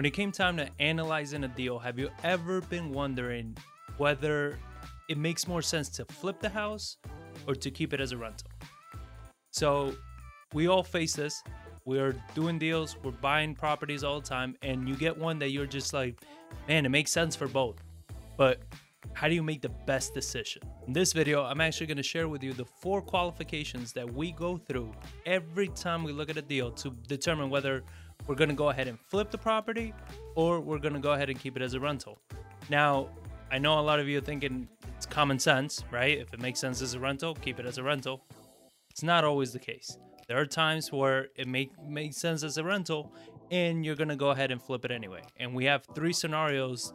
When it came time to analyzing a deal, have you ever been wondering whether it makes more sense to flip the house or to keep it as a rental? So, we all face this. We're doing deals, we're buying properties all the time, and you get one that you're just like, man, it makes sense for both. But how do you make the best decision? In this video, I'm actually going to share with you the four qualifications that we go through every time we look at a deal to determine whether we're going to go ahead and flip the property or we're going to go ahead and keep it as a rental. Now, I know a lot of you are thinking it's common sense, right? If it makes sense as a rental, keep it as a rental. It's not always the case. There are times where it make makes sense as a rental and you're going to go ahead and flip it anyway. And we have three scenarios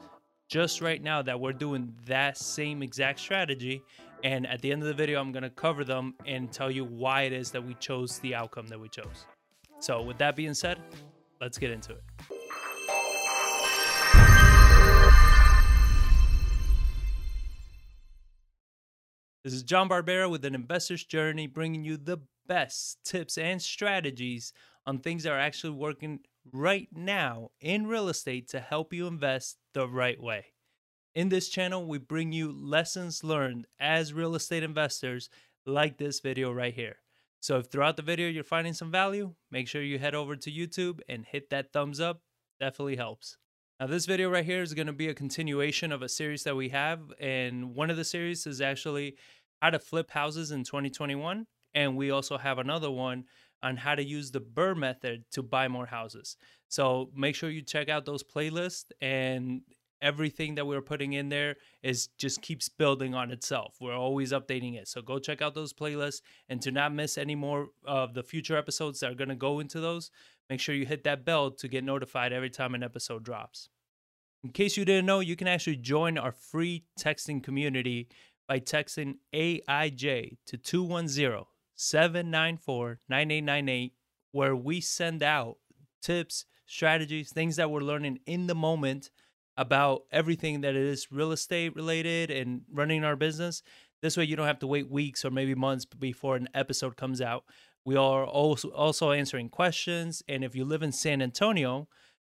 just right now that we're doing that same exact strategy. And at the end of the video, I'm going to cover them and tell you why it is that we chose the outcome that we chose. So, with that being said, let's get into it. This is John Barbera with an investor's journey, bringing you the best tips and strategies on things that are actually working right now in real estate to help you invest the right way. In this channel, we bring you lessons learned as real estate investors, like this video right here. So, if throughout the video you're finding some value, make sure you head over to YouTube and hit that thumbs up. Definitely helps. Now, this video right here is going to be a continuation of a series that we have. And one of the series is actually how to flip houses in 2021. And we also have another one on how to use the BRRRR method to buy more houses. So make sure you check out those playlists and everything that we're putting in there is just keeps building on itself. We're always updating it. So go check out those playlists and to not miss any more of the future episodes that are going to go into those, make sure you hit that bell to get notified every time an episode drops. In case you didn't know, you can actually join our free texting community by texting AIJ to 210 794 9898, where we send out tips, strategies, things that we're learning in the moment about everything that is real estate related and running our business. This way, you don't have to wait weeks or maybe months before an episode comes out. We are also also answering questions, and if you live in San Antonio,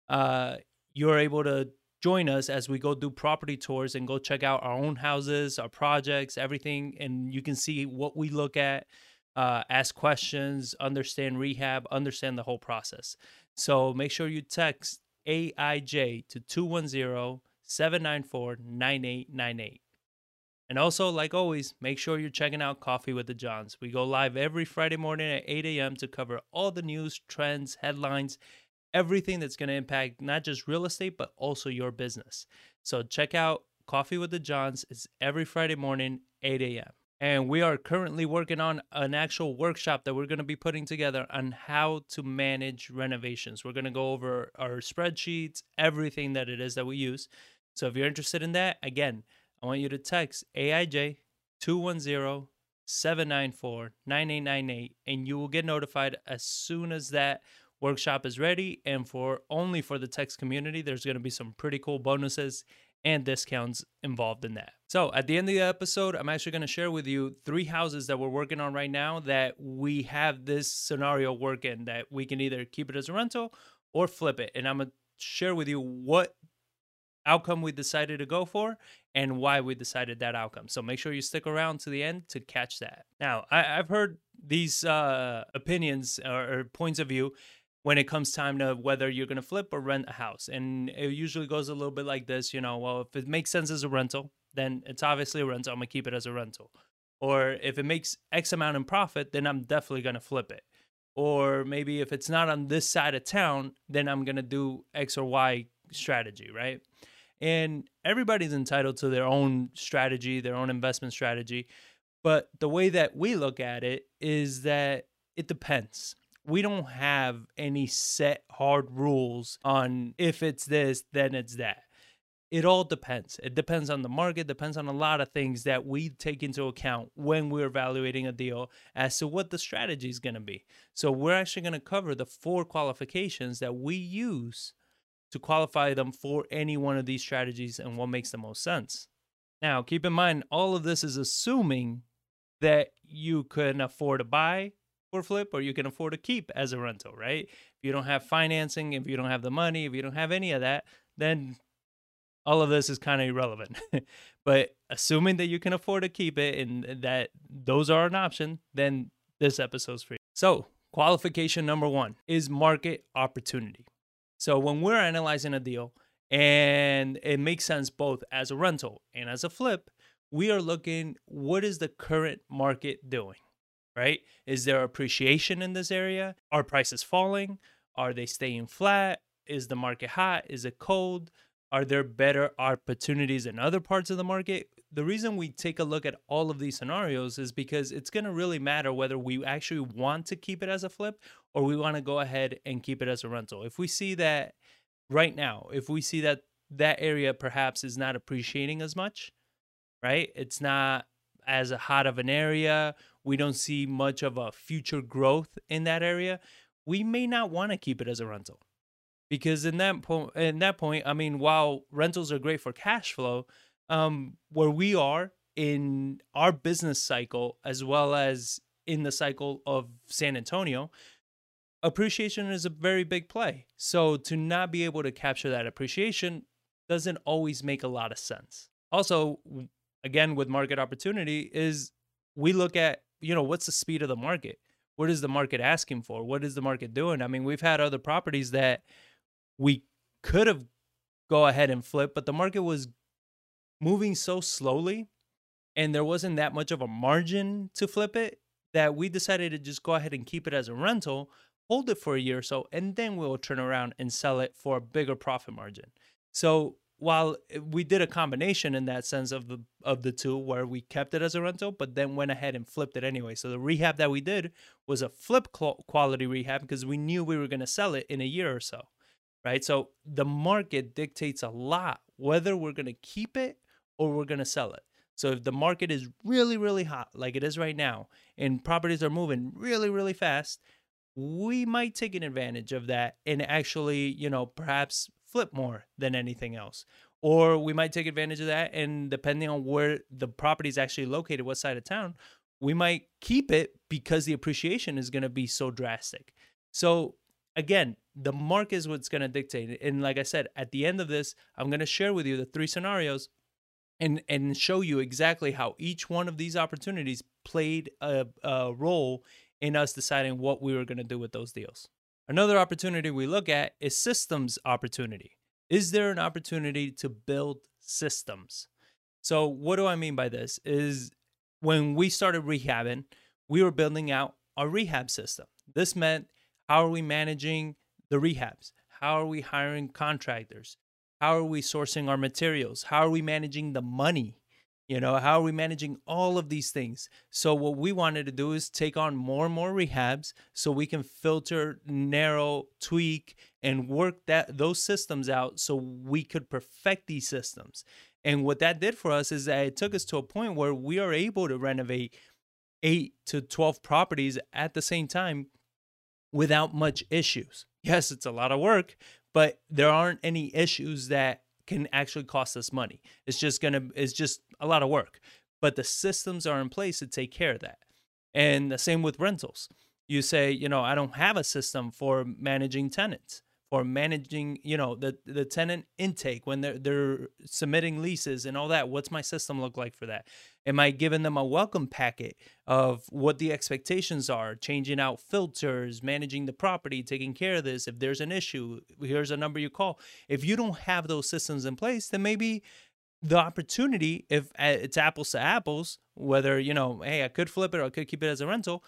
uh, you're able to join us as we go do property tours and go check out our own houses, our projects, everything, and you can see what we look at uh, ask questions, understand rehab, understand the whole process. So make sure you text AIJ to 210 794 9898. And also, like always, make sure you're checking out Coffee with the Johns. We go live every Friday morning at 8 a.m. to cover all the news, trends, headlines, everything that's going to impact not just real estate, but also your business. So check out Coffee with the Johns. It's every Friday morning, 8 a.m and we are currently working on an actual workshop that we're going to be putting together on how to manage renovations. We're going to go over our spreadsheets, everything that it is that we use. So if you're interested in that, again, I want you to text AIJ 210 794 9898 and you will get notified as soon as that workshop is ready and for only for the text community there's going to be some pretty cool bonuses and discounts involved in that. So, at the end of the episode, I'm actually going to share with you three houses that we're working on right now that we have this scenario working that we can either keep it as a rental or flip it. And I'm going to share with you what outcome we decided to go for and why we decided that outcome. So make sure you stick around to the end to catch that. Now, I, have heard these uh, opinions or, or points of view when it comes time to whether you're going to flip or rent a house. And it usually goes a little bit like this, you know, well, if it makes sense as a rental, then it's obviously a rental. I'm going to keep it as a rental. Or if it makes X amount in profit, then I'm definitely going to flip it. Or maybe if it's not on this side of town, then I'm going to do X or Y strategy, right? And everybody's entitled to their own strategy, their own investment strategy. But the way that we look at it is that it depends we don't have any set hard rules on if it's this, then it's that. It all depends. It depends on the market, depends on a lot of things that we take into account when we're evaluating a deal as to what the strategy is going to be. So, we're actually going to cover the four qualifications that we use to qualify them for any one of these strategies and what makes the most sense. Now, keep in mind, all of this is assuming that you can afford to buy flip or you can afford to keep as a rental, right? If you don't have financing, if you don't have the money, if you don't have any of that, then all of this is kind of irrelevant. but assuming that you can afford to keep it and that those are an option, then this episode's for you. So, qualification number one is market opportunity. So, when we're analyzing a deal and it makes sense both as a rental and as a flip, we are looking what is the current market doing? Right? Is there appreciation in this area? Are prices falling? Are they staying flat? Is the market hot? Is it cold? Are there better opportunities in other parts of the market? The reason we take a look at all of these scenarios is because it's going to really matter whether we actually want to keep it as a flip or we want to go ahead and keep it as a rental. If we see that right now, if we see that that area perhaps is not appreciating as much, right? It's not as a hot of an area. We don't see much of a future growth in that area. We may not want to keep it as a rental because in that point in that point i mean while rentals are great for cash flow um where we are in our business cycle as well as in the cycle of san antonio appreciation is a very big play so to not be able to capture that appreciation doesn't always make a lot of sense also again with market opportunity is we look at you know what's the speed of the market? What is the market asking for? What is the market doing? I mean we've had other properties that we could have go ahead and flip, but the market was moving so slowly and there wasn't that much of a margin to flip it that we decided to just go ahead and keep it as a rental, hold it for a year or so, and then we'll turn around and sell it for a bigger profit margin. So while eh, we did a combination in that sense of the of the two where we kept it as a rental but then went ahead and flipped it anyway so the rehab that we did was a flip quality rehab because we knew we were going to sell it in a year or so right? So the market dictates a lot whether we're going to keep it or we're going to sell it. So if the market is really, really hot, like it is right now, and properties are moving really, really fast, we might take an advantage of that and actually, you know, perhaps flip more than anything else. Or we might take advantage of that and depending on where the property is actually located, what side of town, we might keep it because the appreciation is going to be so drastic. So again, the market is what's going to dictate. And like I said, at the end of this, I'm going to share with you the three scenarios and and show you exactly how each one of these opportunities played a, a role in us deciding what we were going to do with those deals. Another opportunity we look at is systems opportunity. Is there an opportunity to build systems? So what do I mean by this is when we started rehabbing, we were building out a rehab system. This meant how are we managing the rehabs? How are we hiring contractors? How are we sourcing our materials? How are we managing the money? You know, how are we managing all of these things? So, what we wanted to do is take on more and more rehabs so we can filter, narrow, tweak, and work that those systems out so we could perfect these systems. And what that did for us is that it took us to a point where we are able to renovate eight to 12 properties at the same time without much issues. Yes, it's a lot of work, but there aren't any issues that can actually cost us money. It's just to it's just a lot of work. But the systems are in place to take care of that. And the same with rentals. You say, you know, I don't have a system for managing tenants for managing you know the the tenant intake when they're they're submitting leases and all that what's my system look like for that am i giving them a welcome packet of what the expectations are changing out filters managing the property taking care of this if there's an issue here's a number you call if you don't have those systems in place then maybe the opportunity if uh, it's apples to apples whether you know hey i could flip it or i could keep it as a rental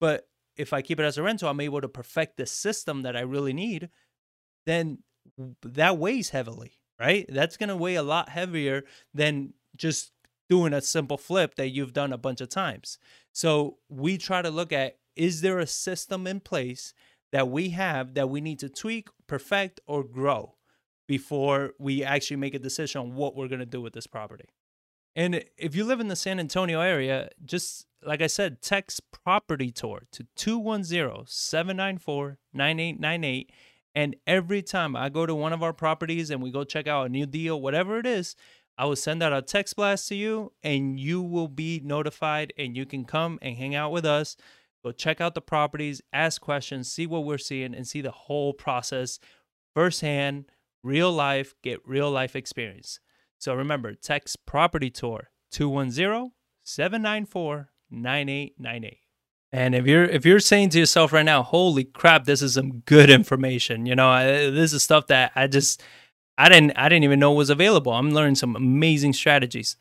but if i keep it as a rental i'm able to perfect the system that i really need then that weighs heavily, right? That's going to weigh a lot heavier than just doing a simple flip that you've done a bunch of times. So we try to look at is there a system in place that we have that we need to tweak, perfect, or grow before we actually make a decision on what we're going to do with this property? And if you live in the San Antonio area, just like I said, text property tour to 210 794 9898 and every time I go to one of our properties and we go check out a new deal, whatever it is, I will send out a text blast to you and you will be notified and you can come and hang out with us. Go check out the properties, ask questions, see what we're seeing, and see the whole process firsthand, real life, get real life experience. So remember, text property tour 210 794 9898. And if you're if you're saying to yourself right now, "Holy crap, this is some good information," you know, I, this is stuff that I just I didn't I didn't even know was available. I'm learning some amazing strategies.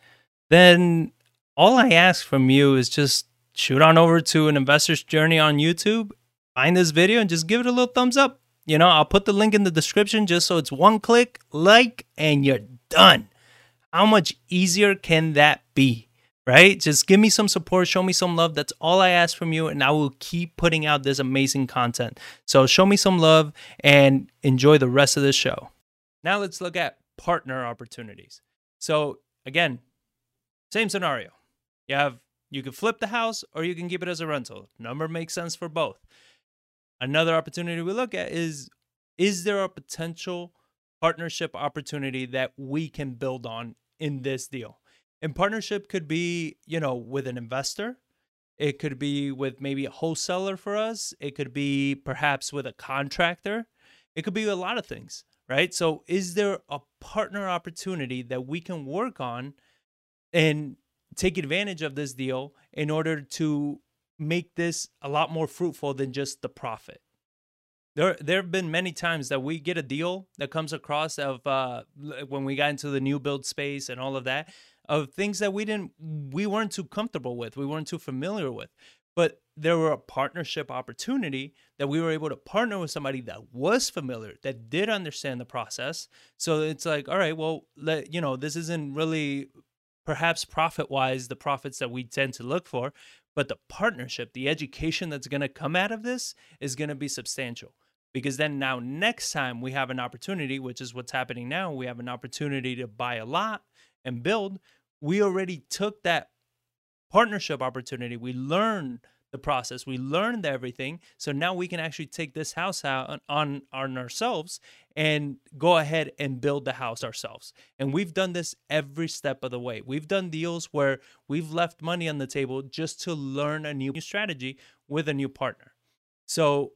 Then all I ask from you is just shoot on over to an investor's journey on YouTube, find this video, and just give it a little thumbs up. You know, I'll put the link in the description just so it's one click, like, and you're done. How much easier can that be? Right? Just give me some support, show me some love. That's all I ask from you, and I will keep putting out this amazing content. So show me some love and enjoy the rest of the show. Now let's look at partner opportunities. So again, same scenario. You have you can flip the house or you can keep it as a rental. Number makes sense for both. Another opportunity we look at is is there a potential partnership opportunity that we can build on in this deal? And partnership could be, you know, with an investor. It could be with maybe a wholesaler for us. It could be perhaps with a contractor. It could be a lot of things, right? So, is there a partner opportunity that we can work on and take advantage of this deal in order to make this a lot more fruitful than just the profit. There, there have been many times that we get a deal that comes across of uh, when we got into the new build space and all of that of things that we didn't, we weren't too comfortable with, we weren't too familiar with, but there were a partnership opportunity that we were able to partner with somebody that was familiar, that did understand the process. So it's like, all right, well, let, you know, this isn't really perhaps profit wise the profits that we tend to look for but the partnership the education that's going to come out of this is going to be substantial because then now next time we have an opportunity which is what's happening now we have an opportunity to buy a lot and build we already took that partnership opportunity we learned the process. We learned everything. So now we can actually take this house out on, on ourselves and go ahead and build the house ourselves. And we've done this every step of the way. We've done deals where we've left money on the table just to learn a new strategy with a new partner. So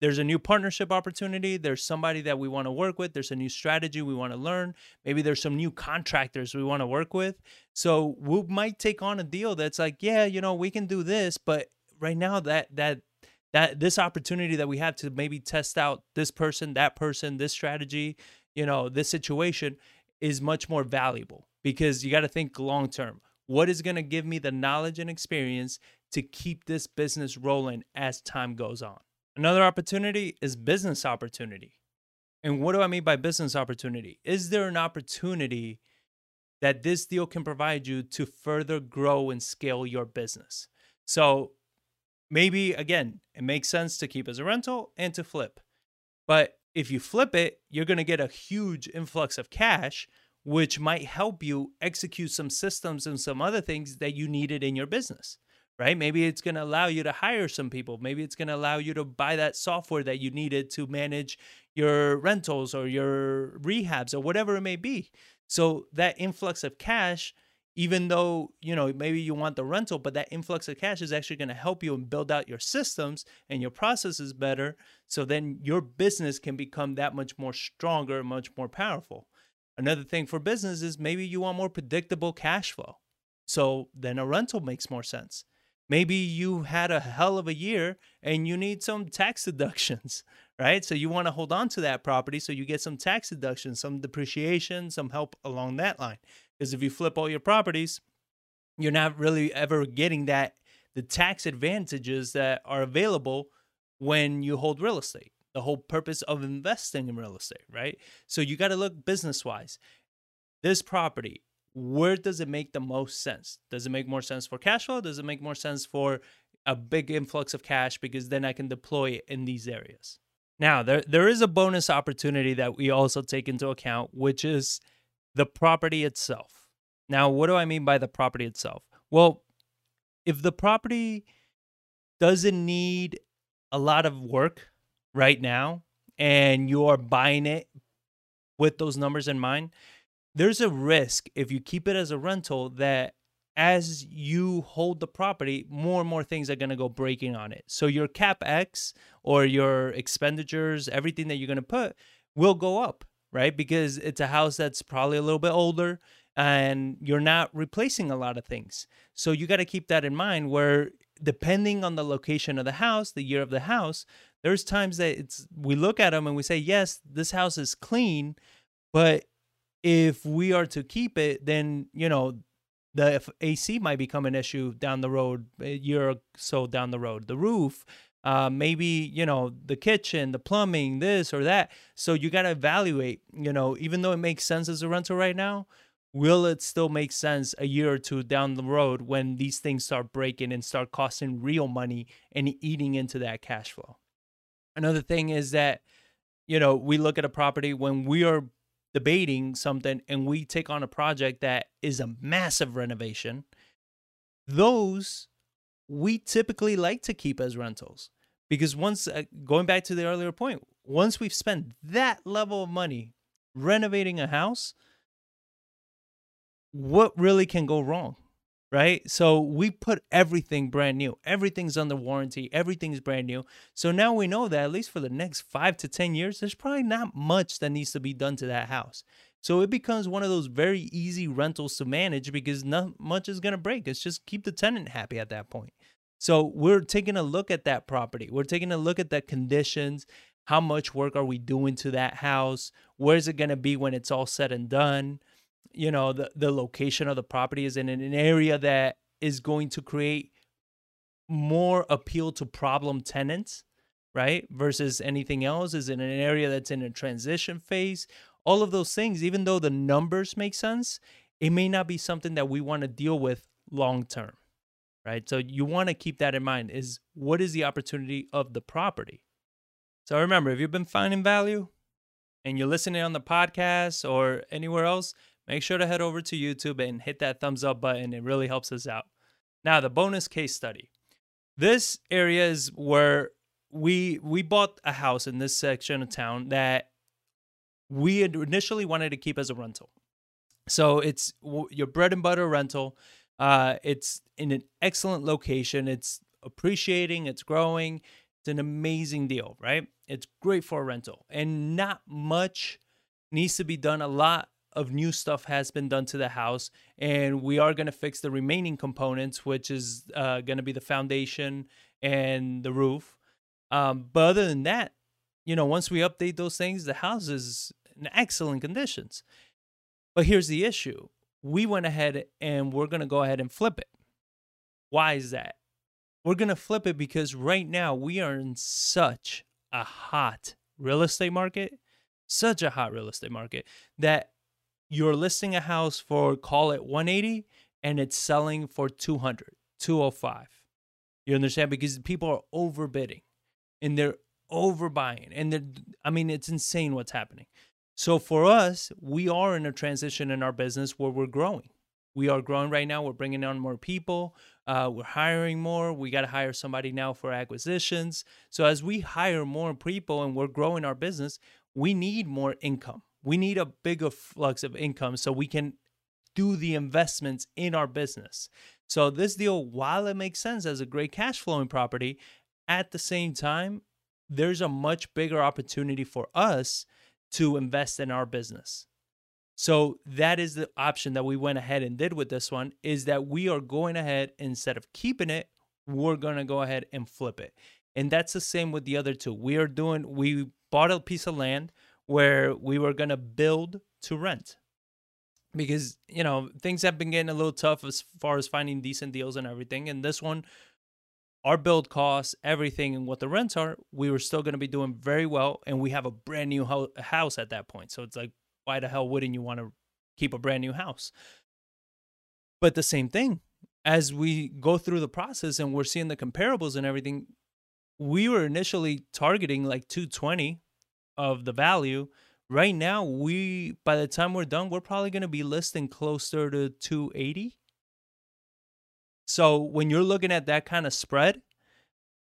there's a new partnership opportunity. There's somebody that we want to work with. There's a new strategy we want to learn. Maybe there's some new contractors we want to work with. So we might take on a deal that's like, yeah, you know, we can do this, but right now that that that this opportunity that we have to maybe test out this person, that person, this strategy, you know, this situation is much more valuable because you got to think long term. What is going to give me the knowledge and experience to keep this business rolling as time goes on? Another opportunity is business opportunity. And what do I mean by business opportunity? Is there an opportunity that this deal can provide you to further grow and scale your business? So, maybe again, it makes sense to keep as a rental and to flip. But if you flip it, you're going to get a huge influx of cash, which might help you execute some systems and some other things that you needed in your business, right? Maybe it's going to allow you to hire some people. Maybe it's going to allow you to buy that software that you needed to manage your rentals or your rehabs or whatever it may be. So that influx of cash even though you know maybe you want the rental but that influx of cash is actually going to help you and build out your systems and your processes better so then your business can become that much more stronger much more powerful. Another thing for business is maybe you want more predictable cash flow so then a rental makes more sense. Maybe you had a hell of a year and you need some tax deductions right? So you want to hold on to that property so you get some tax deductions some depreciation some help along that line because if you flip all your properties, you're not really ever getting that the tax advantages that are available when you hold real estate. The whole purpose of investing in real estate, right? So you got to look business wise. This property, where does it make the most sense? Does it make more sense for cash flow? Does it make more sense for a big influx of cash because then I can deploy it in these areas? Now, there there is a bonus opportunity that we also take into account, which is the property itself. Now, what do I mean by the property itself? Well, if the property doesn't need a lot of work right now and you're buying it with those numbers in mind, there's a risk if you keep it as a rental that as you hold the property, more and more things are going to go breaking on it. So your capex or your expenditures, everything that you're going to put will go up, right? Because it's a house that's probably a little bit older and you're not replacing a lot of things. So you got to keep that in mind where depending on the location of the house, the year of the house, there's times that it's we look at them and we say, "Yes, this house is clean," but if we are to keep it, then, you know, the AC might become an issue down the road, a year or so down the road. The roof, uh, maybe you know the kitchen, the plumbing, this or that. So you got to evaluate. You know, even though it makes sense as a rental right now, will it still make sense a year or two down the road when these things start breaking and start costing real money and eating into that cash flow? Another thing is that you know we look at a property when we are debating something and we take on a project that is a massive renovation, those we typically like to keep as rentals because once uh, going back to the earlier point, once we've spent that level of money renovating a house, what really can go wrong? right? So we put everything brand new. Everything's under warranty. Everything's brand new. So now we know that at least for the next five to 10 years, there's probably not much that needs to be done to that house. So it becomes one of those very easy rentals to manage because not much is going to break. It's just keep the tenant happy at that point. So we're taking a look at that property. We're taking a look at the conditions. How much work are we doing to that house? Where's it going to be when it's all said and done? you know the the location of the property is in an area that is going to create more appeal to problem tenants right versus anything else is in an area that's in a transition phase all of those things even though the numbers make sense it may not be something that we want to deal with long term right so you want to keep that in mind is what is the opportunity of the property so remember if you've been finding value and you're listening on the podcast or anywhere else make sure to head over to YouTube and hit that thumbs up button. It really helps us out. Now, the bonus case study. This area is where we we bought a house in this section of town that we initially wanted to keep as a rental. So it's your bread and butter rental. Uh, it's in an excellent location. It's appreciating. It's growing. It's an amazing deal, right? It's great for a rental, and not much needs to be done. A lot of new stuff has been done to the house, and we are going to fix the remaining components, which is uh, going to be the foundation and the roof. Um, but other than that, you know, once we update those things, the house is in excellent conditions. But here's the issue we went ahead and we're going to go ahead and flip it. Why is that? We're going to flip it because right now we are in such a hot real estate market, such a hot real estate market that you're listing a house for call it 180 and it's selling for 200 205 you understand because people are overbidding and they're overbuying. And i mean it's insane what's happening. So for us we are in a transition in our business where we're growing. We are growing right now. We're bringing on more people. Uh, we're hiring more. We got to hire somebody now for acquisitions. So as we hire more people and we're growing our business we need more income. We need a bigger flux of income so we can do the investments in our business. So this deal, while it makes sense as a great cash flowing property, at the same time, there's a much bigger opportunity for us to invest in our business. So that is the option that we went ahead and did with this one is that we are going ahead instead of keeping it, we're going to go ahead and flip it. And that's the same with the other two. We are doing we bought a piece of land, where we were going to build to rent because you know things have been getting a little tough as far as finding decent deals and everything and this one our build costs everything and what the rents are we were still going to be doing very well and we have a brand new ho- house at that point so it's like why the hell wouldn't you want to keep a brand new house but the same thing as we go through the process and we're seeing the comparables and everything we were initially targeting like 220 of the value. Right now, we by the time we're done, we're probably going to be listing closer to 280. So when you're looking at that kind of spread,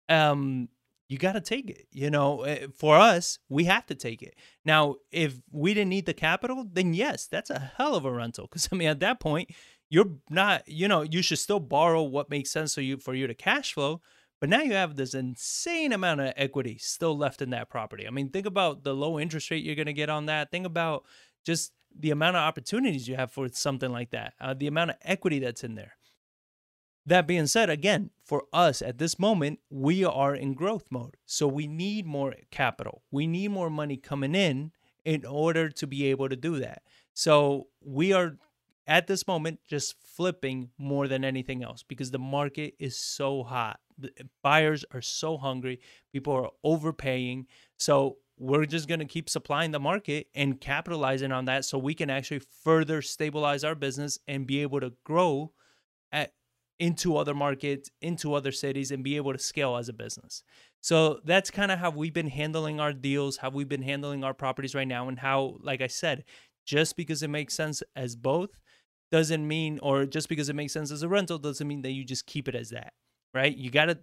um, you got to take it. You know, eh, for us, we have to take it. Now, if we didn't need the capital, then yes, that's a hell of a rental. Because I mean, at that point, you're not, you know, you should still borrow what makes sense for you for you to cash flow. But now you have this insane amount of equity still left in that property. I mean, think about the low interest rate you're going to get on that. Think about just the amount of opportunities you have for something like that, uh, the amount of equity that's in there. That being said, again, for us at this moment, we are in growth mode. So we need more capital. We need more money coming in in order to be able to do that. So we are at this moment just flipping more than anything else because the market is so hot. Buyers are so hungry. People are overpaying. So we're just going to keep supplying the market and capitalizing on that so we can actually further stabilize our business and be able to grow at into other markets, into other cities, and be able to scale as a business. So that's kind of how we've been handling our deals, how we've been handling our properties right now, and how, like I said, just because it makes sense as both doesn't mean, or just because it makes sense as a rental doesn't mean that you just keep it as that, right? You got to